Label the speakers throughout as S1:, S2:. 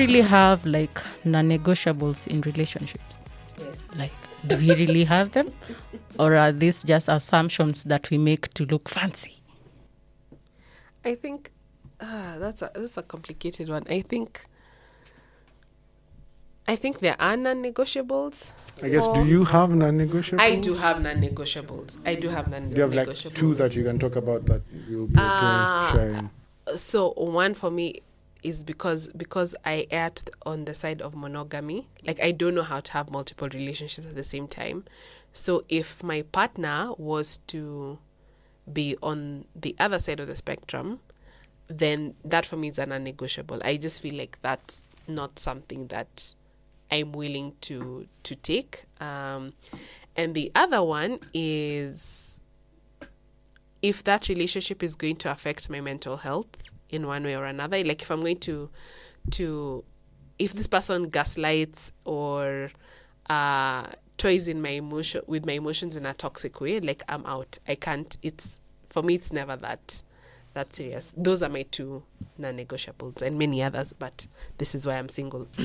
S1: really have like non-negotiables in relationships?
S2: Yes.
S1: Like, do we really have them, or are these just assumptions that we make to look fancy?
S2: I think uh, that's a that's a complicated one. I think I think there are non-negotiables.
S3: I guess, do you have non-negotiables?
S2: I do have non-negotiables. I do have non-negotiables.
S3: You have like two that you can talk about that you'll be okay
S2: Ah,
S3: sharing?
S2: so one for me is because because I err on the side of monogamy. Like I don't know how to have multiple relationships at the same time. So if my partner was to be on the other side of the spectrum, then that for me is a non-negotiable. I just feel like that's not something that I'm willing to to take. Um, and the other one is if that relationship is going to affect my mental health in one way or another. Like if i'm going to to if this person gaslights or uh toys in my emotion with my emotions in a toxic way like i'm out. I can't it's for me it's never that that serious. Those are my two non-negotiables and many others but this is why i'm single.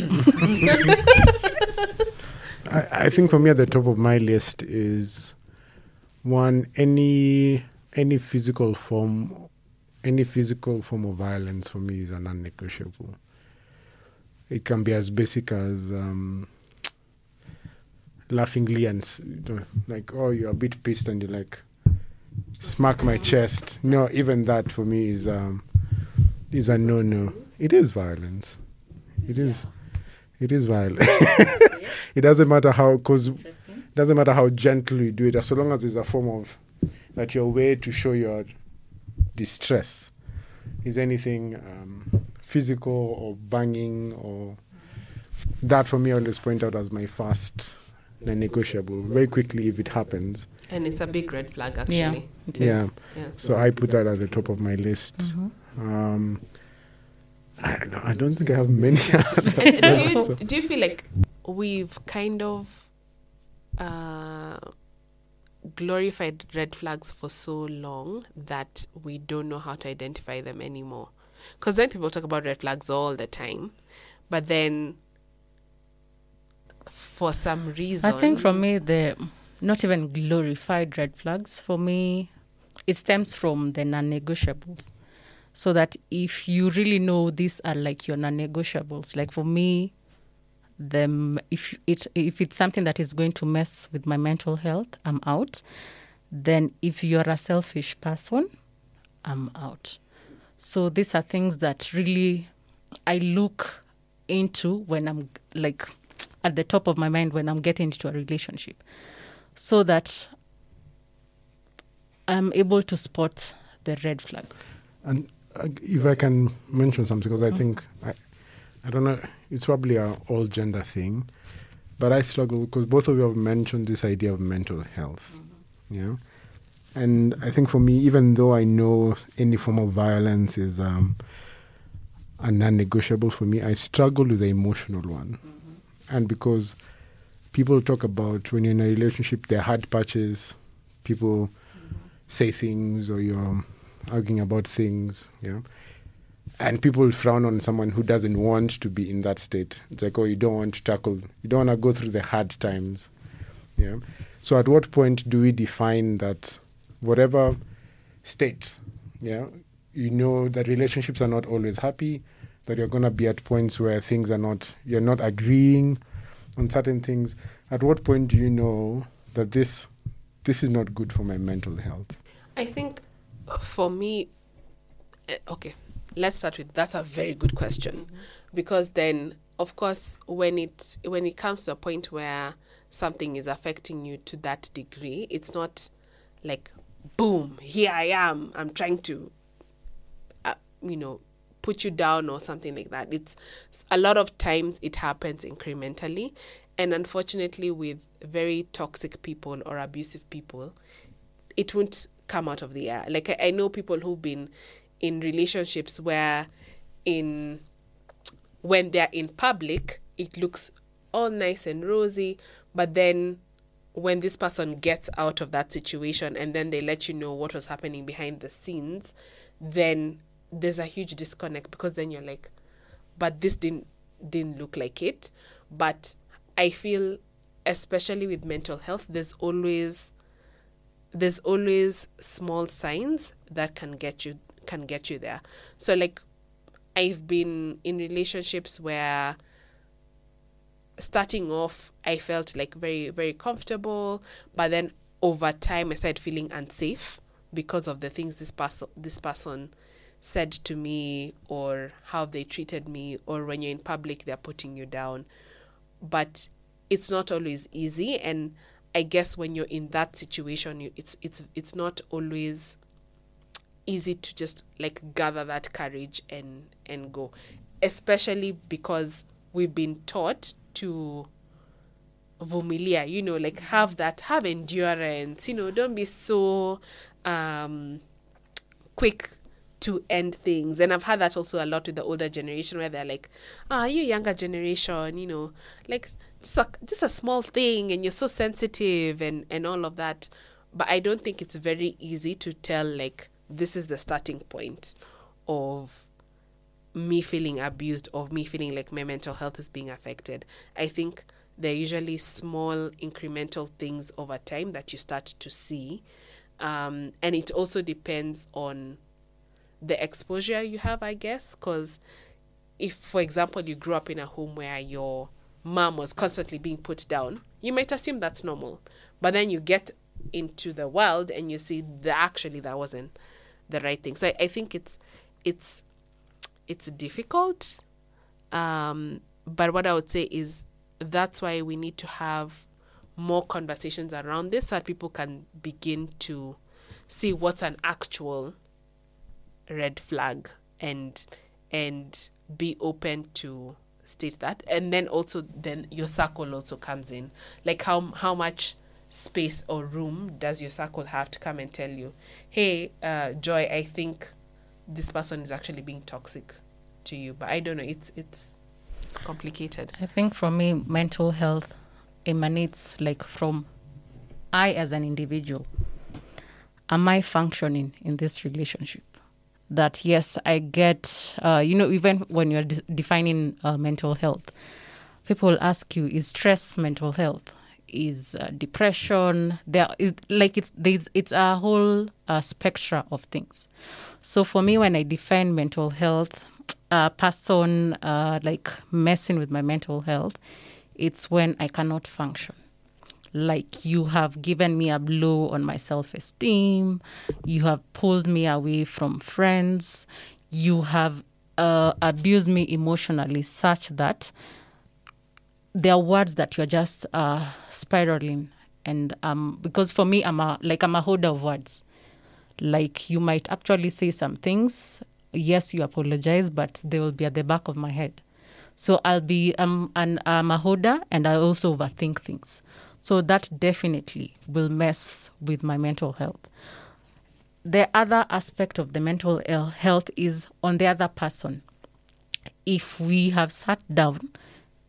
S3: I, I think for me at the top of my list is one any any physical form any physical form of violence for me is a non-negotiable. It can be as basic as um, laughingly and you know, like oh you're a bit pissed and you like smack my chest. No, even that for me is um, is a no no. It is violence. It is. It is violent. it doesn't matter how, because it doesn't matter how gentle you do it, as long as it's a form of that your way to show your distress is anything um, physical or banging or that for me I always point out as my first non-negotiable very quickly if it happens.
S2: and it's a big red flag actually
S1: Yeah, it is.
S3: Yeah.
S2: yeah
S3: So I put that at the top of my list. Um, I, don't- I don't think I have many.
S2: Do you do you feel like we've kind of uh, glorified red flags for so long that we don't know how to identify them anymore? Because then people talk about red flags all the time, but then for some reason,
S1: I think for me, the not even glorified red flags. For me, it stems from the non-negotiables. So that if you really know these are like your non-negotiables, like for me, them if it if it's something that is going to mess with my mental health, I'm out. Then if you're a selfish person, I'm out. So these are things that really I look into when I'm like at the top of my mind when I'm getting into a relationship, so that I'm able to spot the red flags.
S3: And uh, if I can mention something, because I think I, I don't know, it's probably a all gender thing, but I struggle because both of you have mentioned this idea of mental health, mm-hmm. you know, and I think for me, even though I know any form of violence is um, a non-negotiable for me, I struggle with the emotional one, mm-hmm. and because people talk about when you're in a relationship, there are hard patches, people mm-hmm. say things or you're arguing about things, you know. And people frown on someone who doesn't want to be in that state. It's like, oh, you don't want to tackle, you don't want to go through the hard times. Yeah. So at what point do we define that whatever state, yeah, you know that relationships are not always happy, that you're gonna be at points where things are not you're not agreeing on certain things. At what point do you know that this this is not good for my mental health?
S2: I think uh, for me, eh, okay, let's start with that's a very good question because then, of course, when it when it comes to a point where something is affecting you to that degree, it's not like boom, here I am, I'm trying to, uh, you know, put you down or something like that. It's a lot of times it happens incrementally, and unfortunately, with very toxic people or abusive people, it won't come out of the air. Like I, I know people who've been in relationships where in when they're in public it looks all nice and rosy, but then when this person gets out of that situation and then they let you know what was happening behind the scenes, then there's a huge disconnect because then you're like, but this didn't didn't look like it. But I feel, especially with mental health, there's always there's always small signs that can get you can get you there. So like I've been in relationships where starting off I felt like very very comfortable, but then over time I started feeling unsafe because of the things this person this person said to me or how they treated me or when you're in public they're putting you down. But it's not always easy and I guess when you're in that situation it's it's it's not always easy to just like gather that courage and and go. Especially because we've been taught to vumilia you know like have that have endurance you know don't be so um quick to end things. And i've had that also a lot with the older generation where they're like ah you younger generation you know like just a, just a small thing and you're so sensitive and and all of that. But i don't think it's very easy to tell like this is the starting point of me feeling abused or me feeling like my mental health is being affected. I think they're usually small incremental things over time that you start to see. Um, and it also depends on the exposure you have, I guess, because if, for example, you grew up in a home where your mom was constantly being put down, you might assume that's normal. But then you get into the world and you see that actually that wasn't the right thing. So I, I think it's it's it's difficult. Um, but what I would say is that's why we need to have more conversations around this so that people can begin to see what's an actual red flag and and be open to state that and then also then your circle also comes in like how how much space or room does your circle have to come and tell you hey uh, joy i think this person is actually being toxic to you but i don't know it's it's it's complicated
S1: I think for me, mental health emanates like from I as an individual. Am I functioning in this relationship? That yes, I get, uh, you know, even when you're de- defining uh, mental health, people ask you, is stress mental health? Is uh, depression? There is like it's there's it's a whole uh, spectra of things. So for me, when I define mental health, a person uh, like messing with my mental health, it's when I cannot function. Like you have given me a blow on my self esteem, you have pulled me away from friends, you have uh, abused me emotionally, such that there are words that you're just uh, spiraling. And um, because for me, I'm a like I'm a holder of words. Like you might actually say some things yes, you apologize, but they will be at the back of my head. So I'll be um, an, I'm a holder and I also overthink things. So that definitely will mess with my mental health. The other aspect of the mental health is on the other person. If we have sat down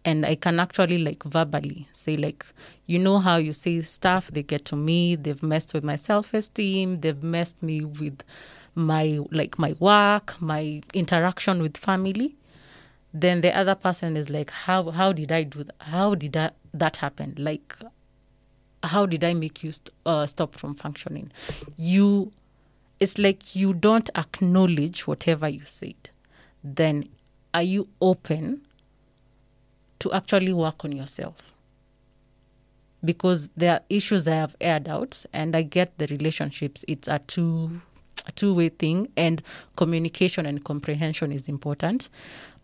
S1: and I can actually like verbally say like, you know how you say stuff, they get to me, they've messed with my self esteem, they've messed me with my like my work, my interaction with family, then the other person is like, how how did I do that? How did that that happen? Like, how did I make you st- uh, stop from functioning? You, it's like you don't acknowledge whatever you said. Then, are you open to actually work on yourself? Because there are issues I have aired out, and I get the relationships. It's a two a two-way thing and communication and comprehension is important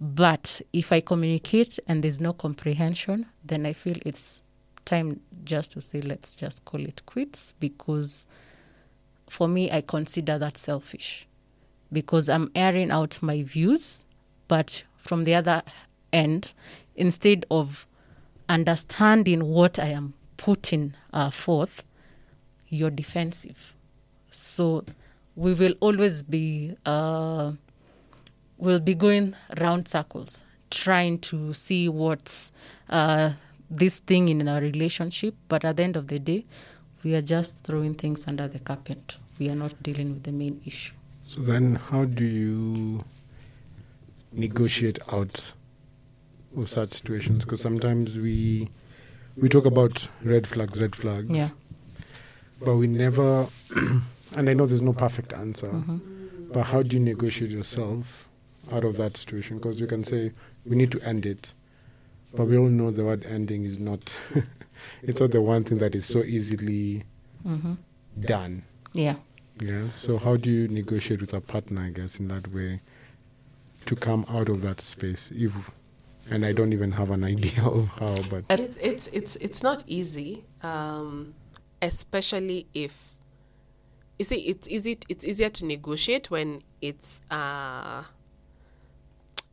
S1: but if i communicate and there's no comprehension then i feel it's time just to say let's just call it quits because for me i consider that selfish because i'm airing out my views but from the other end instead of understanding what i am putting uh, forth you're defensive. So we will always be uh, will be going round circles trying to see what's uh, this thing in our relationship. But at the end of the day we are just throwing things under the carpet. We are not dealing with the main issue.
S3: So then, how do you negotiate out of such situations because sometimes we we talk about red flags, red flags.
S1: Yeah.
S3: But we never, and I know there's no perfect answer,
S1: Mm-hmm.
S3: but how do you negotiate yourself out of that situation? Because you can say, we need to end it. But we all know the word ending is not, it's not the one thing that is so easily
S1: Mm-hmm.
S3: done.
S1: Yeah.
S3: Yeah. So how do you negotiate with a partner, I guess, in that way to come out of that space? If, and I don't even have an idea of how, but
S2: It's it's it's it's not easy, um, especially if you see it's easy. It's easier to negotiate when it's uh,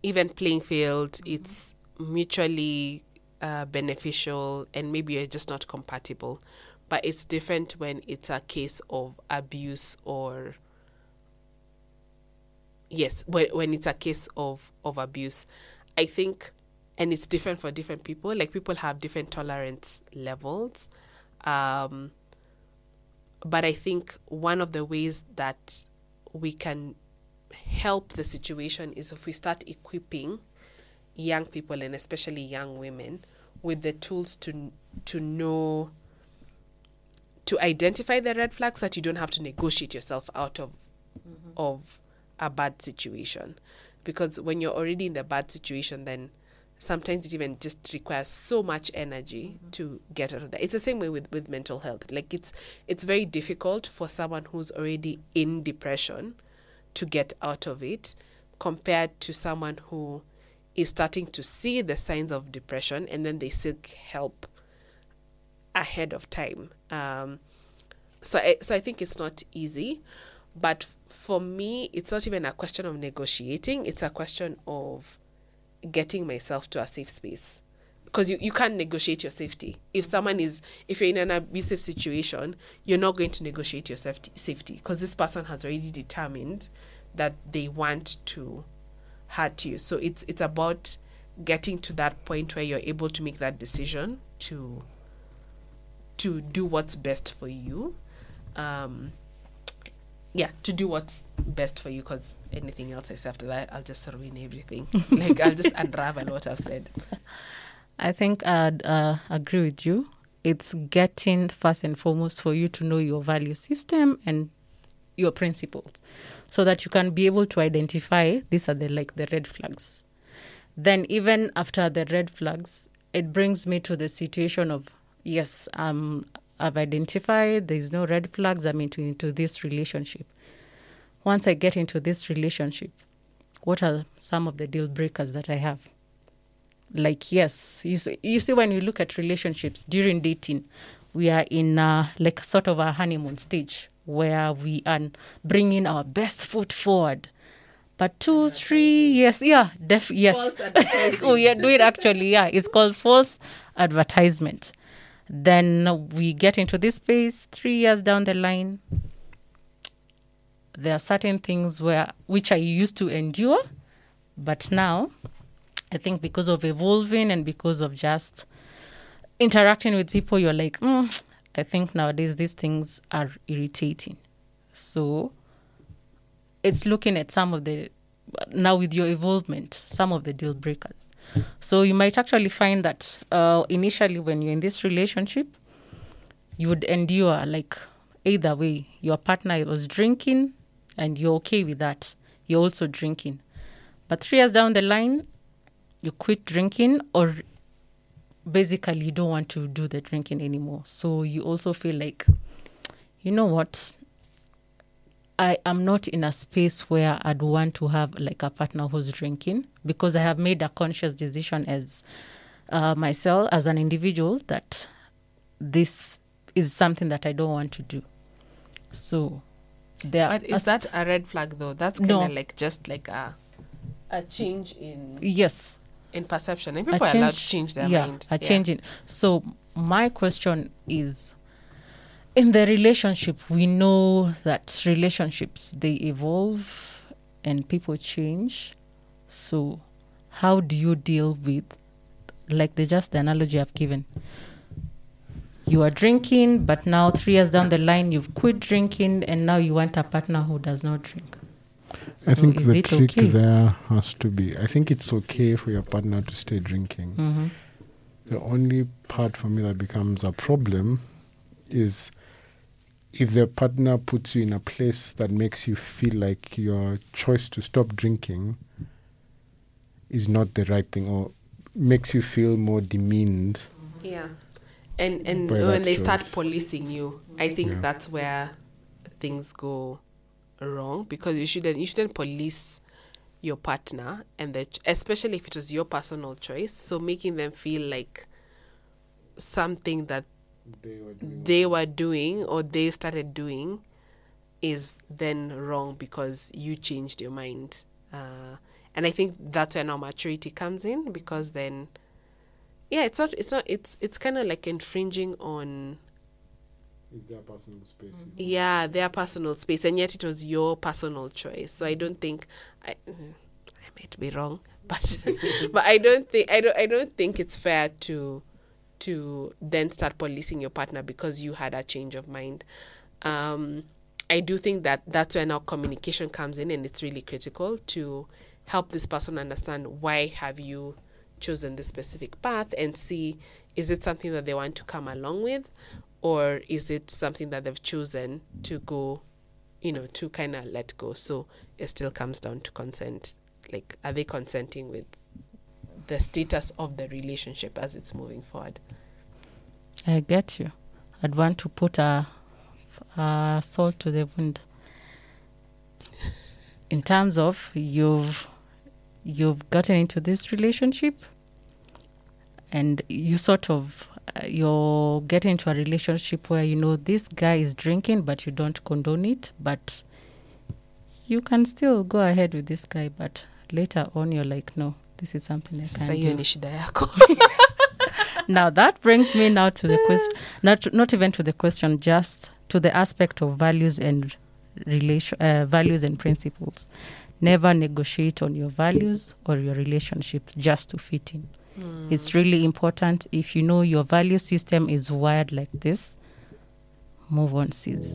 S2: even playing field. It's mutually uh, beneficial, and maybe you're just not compatible. But it's different when it's a case of abuse or yes, when when it's a case of of abuse. I think and it's different for different people. Like people have different tolerance levels. Um, but I think one of the ways that we can help the situation is if we start equipping young people and especially young women with the tools to to know to identify the red flags so that you don't have to negotiate yourself out of of a bad situation because when you're already in the bad situation then sometimes it even just requires so much energy to get out of that. It's the same way with, with mental health. Like it's it's very difficult for someone who's already in depression to get out of it compared to someone who is starting to see the signs of depression and then they seek help ahead of time. Um, so I, so I think it's not easy, but for me, it's not even a question of negotiating. It's a question of getting myself to a safe space. Because you, you can't negotiate your safety. If someone is if you're in an abusive situation you're not going to negotiate your safety safety because this person has already determined that they want to hurt you. So it's it's about getting to that point where you're able to make that decision to to do what's best for you. Um yeah to do what's best for you because anything else I say after that I'll just ruin everything like I'll just unravel what I've said
S1: I think I'd uh, agree with you. It's getting first and foremost for you to know your value system and your principles, so that you can be able to identify these are the like the red flags. Then even after the red flags, it brings me to the situation of yes, um, I've identified there is no red flags. I'm into into this relationship. Once I get into this relationship, what are some of the deal breakers that I have? like yes you see, you see when you look at relationships during dating we are in uh, like sort of a honeymoon stage where we are bringing our best foot forward but two three yes, yeah def- yes we are doing actually yeah it's called false advertisement then we get into this space three years down the line there are certain things where which i used to endure but now I think because of evolving and because of just interacting with people, you're like, mm, I think nowadays these things are irritating. So it's looking at some of the, now with your involvement, some of the deal breakers. So you might actually find that uh, initially when you're in this relationship, you would endure like either way, your partner was drinking and you're okay with that. You're also drinking. But three years down the line, you quit drinking or basically you don't want to do the drinking anymore so you also feel like you know what i am not in a space where i'd want to have like a partner who's drinking because i have made a conscious decision as uh, myself as an individual that this is something that i don't want to do. So there
S2: but is that a red flag though? That's kind
S1: No.
S2: of like just like a a change in
S1: yes.
S2: in perception. And people are allowed to change their
S1: yeah,
S2: mind.
S1: a change in. So my question is, in the relationship, we know that relationships they evolve and people change. So how do you deal with, like the just the analogy I've given? You are drinking, but now three years down the line, you've quit drinking, and now you want a partner who does not drink.
S3: I
S1: So
S3: think the trick
S1: okay?
S3: there has to be I think it's okay for your partner to stay drinking.
S1: hmm
S3: The only part for me that becomes a problem is if the partner puts you in a place that makes you feel like your choice to stop drinking is not the right thing or makes you feel more demeaned.
S2: Yeah. And and when they start policing you, I think
S3: Yeah.
S2: that's where things go wrong because you shouldn't you shouldn't police your partner and the ch- especially if it was your personal choice. So making them feel like something that they were doing or they started doing is then wrong because you changed your mind. Uh, and I think that's where now maturity comes in because then, yeah, it's not, it's not, it's, it's kind of like infringing on,
S3: Is their personal space?
S2: yeah, their personal space, and yet it was your personal choice. So I don't think, I, mm, I might be wrong, but, but I don't think, I don't, I don't think it's fair to, to then start policing your partner because you had a change of mind. Um, I do think that that's where now communication comes in, and it's really critical to help this person understand why have you chosen this specific path and see is it something that they want to come along with, or is it something that they've chosen to go, you know, to kind of let go. So it still comes down to consent. Like, are they consenting with the status of the relationship as it's moving forward?
S1: I get you. I'd want to put a, a salt to the wound. In terms of you've you've gotten into this relationship, and you sort of uh, you're getting into a relationship where you know this guy is drinking, but you don't condone it, but you can still go ahead with this guy, but later on you're like, no, this is something I
S2: Sasa
S1: can't
S2: hiyo
S1: do.
S2: ni shida yako.
S1: now that brings me now to the question not not even to the question just to the aspect of values and relation uh, values and principles. Never negotiate on your values or your relationship just to fit in. It's really important. If you know your value system is wired like this move on sis